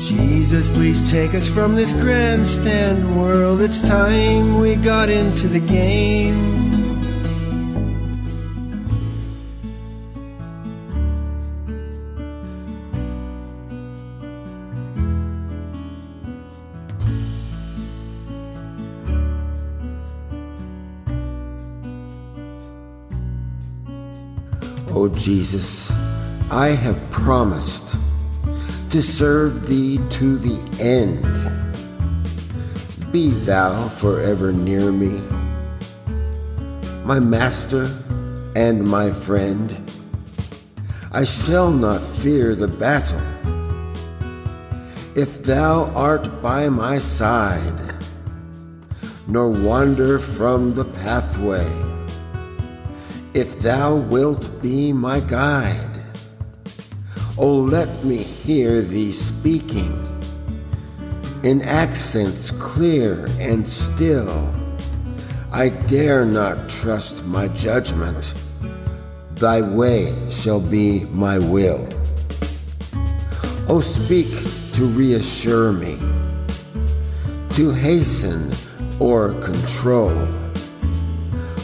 Jesus, please take us from this grandstand world. It's time we got into the game. Oh Jesus, I have promised to serve thee to the end. Be thou forever near me, my master and my friend. I shall not fear the battle if thou art by my side, nor wander from the pathway if thou wilt be my guide. O let me hear thee speaking in accents clear and still. I dare not trust my judgment. Thy way shall be my will. O speak to reassure me, to hasten or control.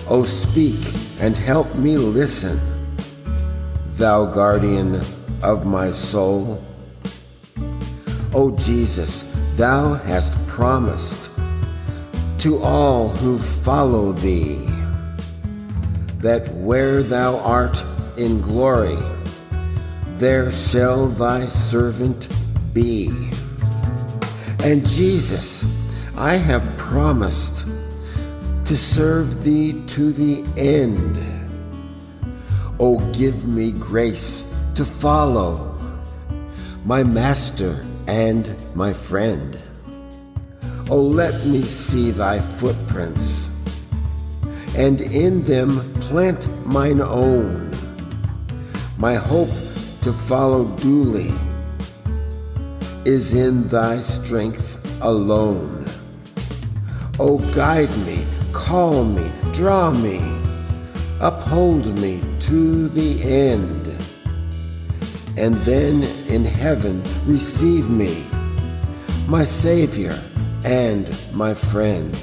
O speak and help me listen, thou guardian of my soul. O Jesus, thou hast promised to all who follow thee that where thou art in glory, there shall thy servant be. And Jesus, I have promised to serve thee to the end. O give me grace to follow my master and my friend. Oh, let me see thy footprints, and in them plant mine own. My hope to follow duly is in thy strength alone. O guide me, call me, draw me, uphold me to the end and then in heaven receive me, my Savior and my friend.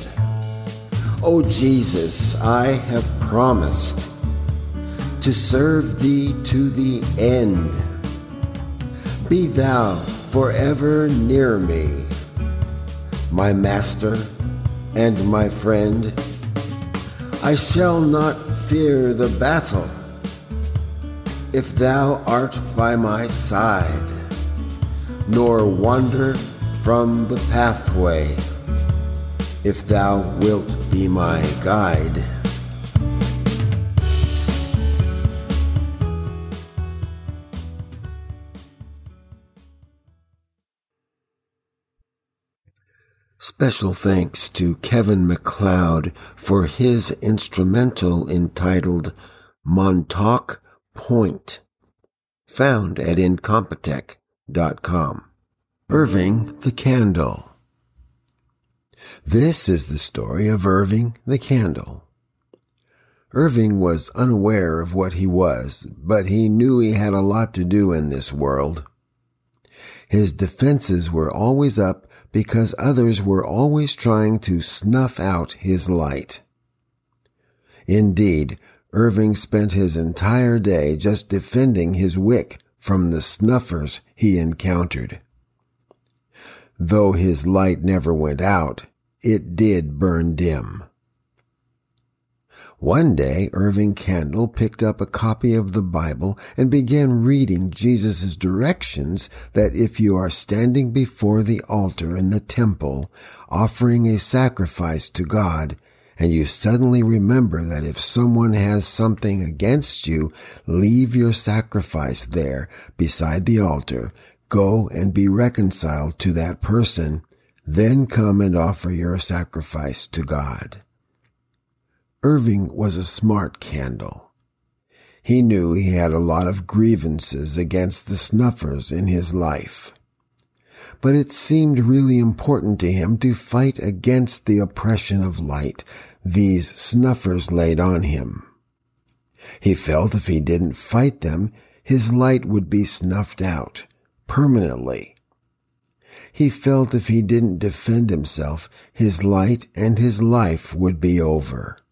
O Jesus, I have promised to serve thee to the end. Be thou forever near me, my Master and my friend. I shall not fear the battle if thou art by my side, nor wander from the pathway, if thou wilt be my guide. Special thanks to Kevin MacLeod for his instrumental entitled Montauk Point, found at Incompetech.com. Irving the Candle. This is the story of Irving the Candle. Irving was unaware of what he was, but he knew he had a lot to do in this world. His defenses were always up because others were always trying to snuff out his light. Indeed, Irving spent his entire day just defending his wick from the snuffers he encountered. Though his light never went out, it did burn dim. One day, Irving Candle picked up a copy of the Bible and began reading Jesus' directions that if you are standing before the altar in the temple, offering a sacrifice to God, and you suddenly remember that if someone has something against you, leave your sacrifice there beside the altar, go and be reconciled to that person, then come and offer your sacrifice to God. Irving was a smart candle. He knew he had a lot of grievances against the snuffers in his life but it seemed really important to him to fight against the oppression of light these snuffers laid on him. He felt if he didn't fight them, his light would be snuffed out permanently. He felt if he didn't defend himself, his light and his life would be over.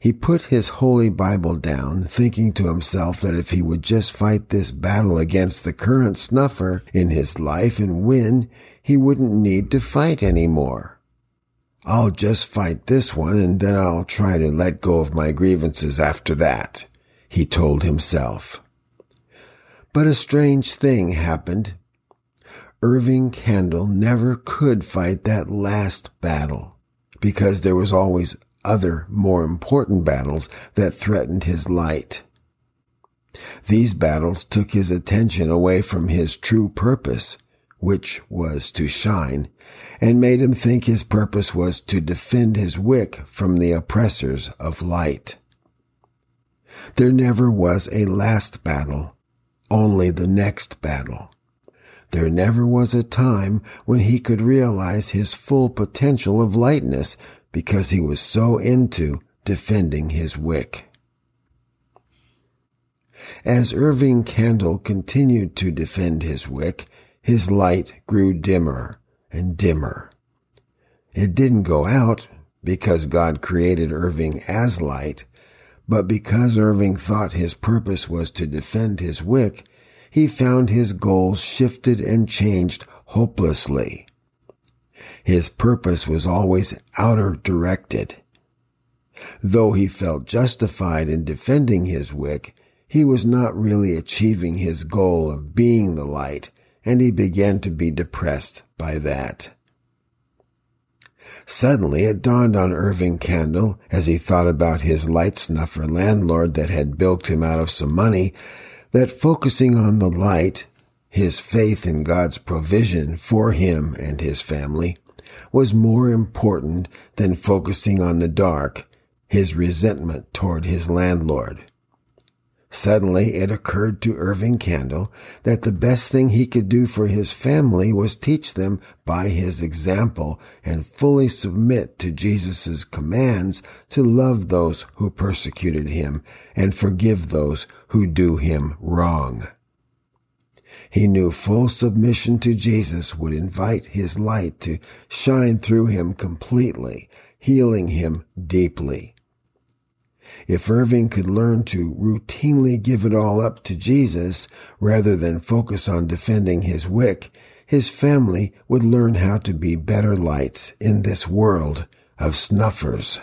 He put his holy Bible down, thinking to himself that if he would just fight this battle against the current snuffer in his life and win, he wouldn't need to fight any more. I'll just fight this one and then I'll try to let go of my grievances after that, he told himself. But a strange thing happened. Irving Candle never could fight that last battle because there was always other more important battles that threatened his light. These battles took his attention away from his true purpose, which was to shine, and made him think his purpose was to defend his wick from the oppressors of light. There never was a last battle, only the next battle. There never was a time when he could realize his full potential of lightness because he was so into defending his wick. As Irving Candle continued to defend his wick, his light grew dimmer and dimmer. It didn't go out because God created Irving as light, but because Irving thought his purpose was to defend his wick, he found his goals shifted and changed hopelessly. His purpose was always outer directed. Though he felt justified in defending his wick, he was not really achieving his goal of being the light, and he began to be depressed by that. Suddenly it dawned on Irving Candle, as he thought about his light snuffer landlord that had bilked him out of some money, that focusing on the light, his faith in God's provision for him and his family, was more important than focusing on the dark, his resentment toward his landlord. Suddenly it occurred to Irving Candle that the best thing he could do for his family was teach them by his example and fully submit to Jesus' commands to love those who persecuted him and forgive those who do him wrong. He knew full submission to Jesus would invite his light to shine through him completely, healing him deeply. If Irving could learn to routinely give it all up to Jesus rather than focus on defending his wick, his family would learn how to be better lights in this world of snuffers.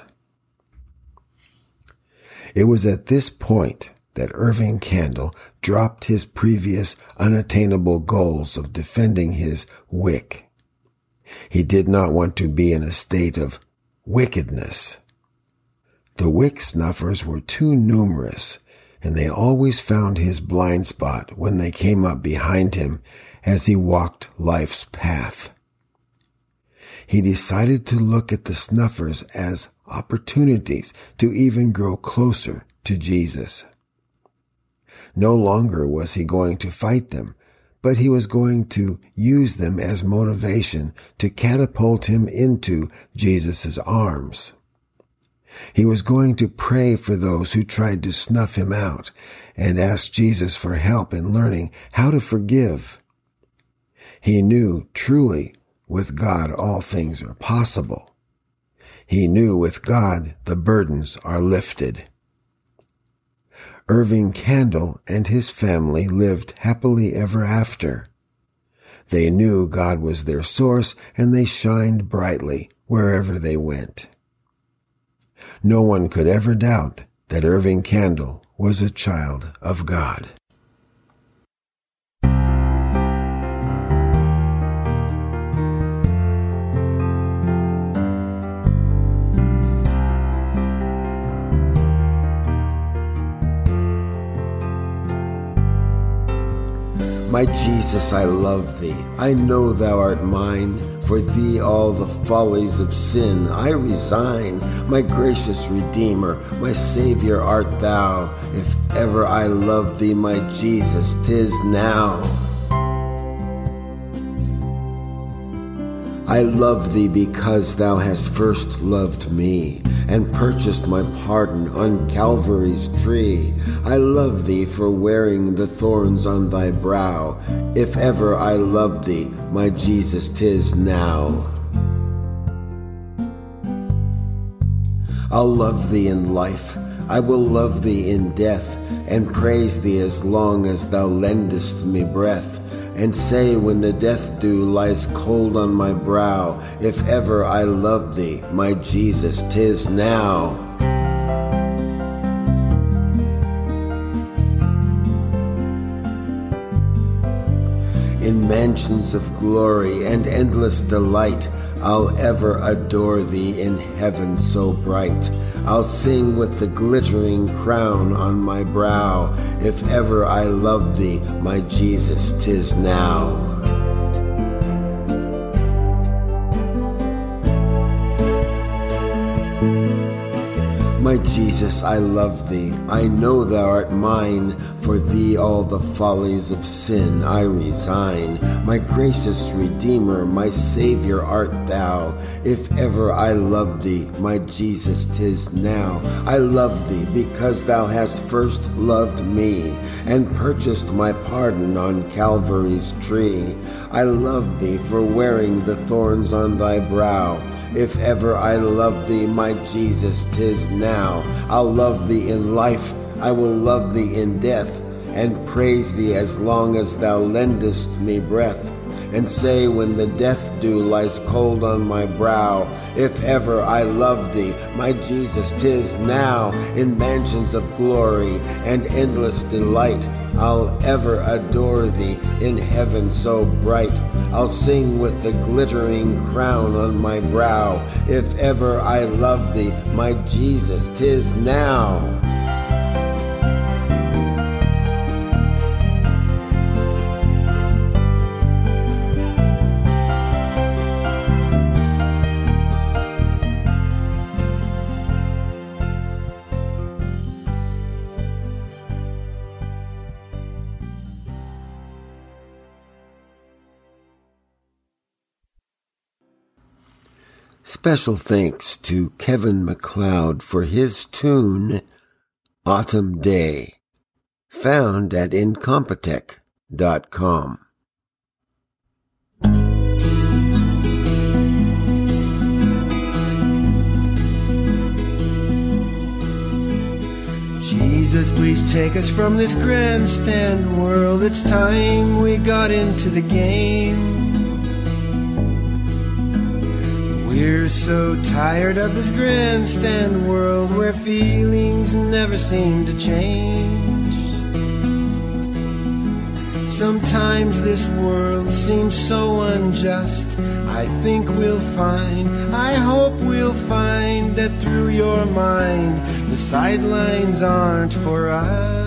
It was at this point that Irving Candle dropped his previous unattainable goals of defending his wick. He did not want to be in a state of wickedness. The wick snuffers were too numerous, and they always found his blind spot when they came up behind him as he walked life's path. He decided to look at the snuffers as opportunities to even grow closer to Jesus. No longer was he going to fight them, but he was going to use them as motivation to catapult him into Jesus' arms. He was going to pray for those who tried to snuff him out and ask Jesus for help in learning how to forgive. He knew truly with God all things are possible. He knew with God the burdens are lifted. Irving Candle and his family lived happily ever after. They knew God was their source and they shined brightly wherever they went. No one could ever doubt that Irving Candle was a child of God. My Jesus, I love thee. I know thou art mine. For thee all the follies of sin I resign. My gracious Redeemer, my Savior art thou. If ever I love thee, my Jesus, tis now. I love thee because thou hast first loved me and purchased my pardon on Calvary's tree. I love thee for wearing the thorns on thy brow. If ever I loved thee, my Jesus, tis now. I'll love thee in life, I will love thee in death, and praise thee as long as thou lendest me breath and say when the death dew lies cold on my brow, if ever I love thee, my Jesus, tis now. In mansions of glory and endless delight, I'll ever adore thee in heaven so bright. I'll sing with the glittering crown on my brow. If ever I loved thee, my Jesus, tis now. My Jesus, I love thee. I know thou art mine. For thee all the follies of sin I resign. My gracious Redeemer, my Savior art thou. If ever I loved thee, my Jesus, tis now. I love thee because thou hast first loved me and purchased my pardon on Calvary's tree. I love thee for wearing the thorns on thy brow if ever I loved thee, my Jesus, tis now. I'll love thee in life, I will love thee in death, and praise thee as long as thou lendest me breath. And say when the death dew lies cold on my brow, if ever I love thee, my Jesus, tis now. In mansions of glory and endless delight, I'll ever adore thee in heaven so bright. I'll sing with the glittering crown on my brow. If ever I love thee, my Jesus, tis now. Special thanks to Kevin MacLeod for his tune, Autumn Day, found at Incompetech.com. Jesus, please take us from this grandstand world. It's time we got into the game. We're so tired of this grandstand world where feelings never seem to change. Sometimes this world seems so unjust. I think we'll find, I hope we'll find that through your mind, the sidelines aren't for us.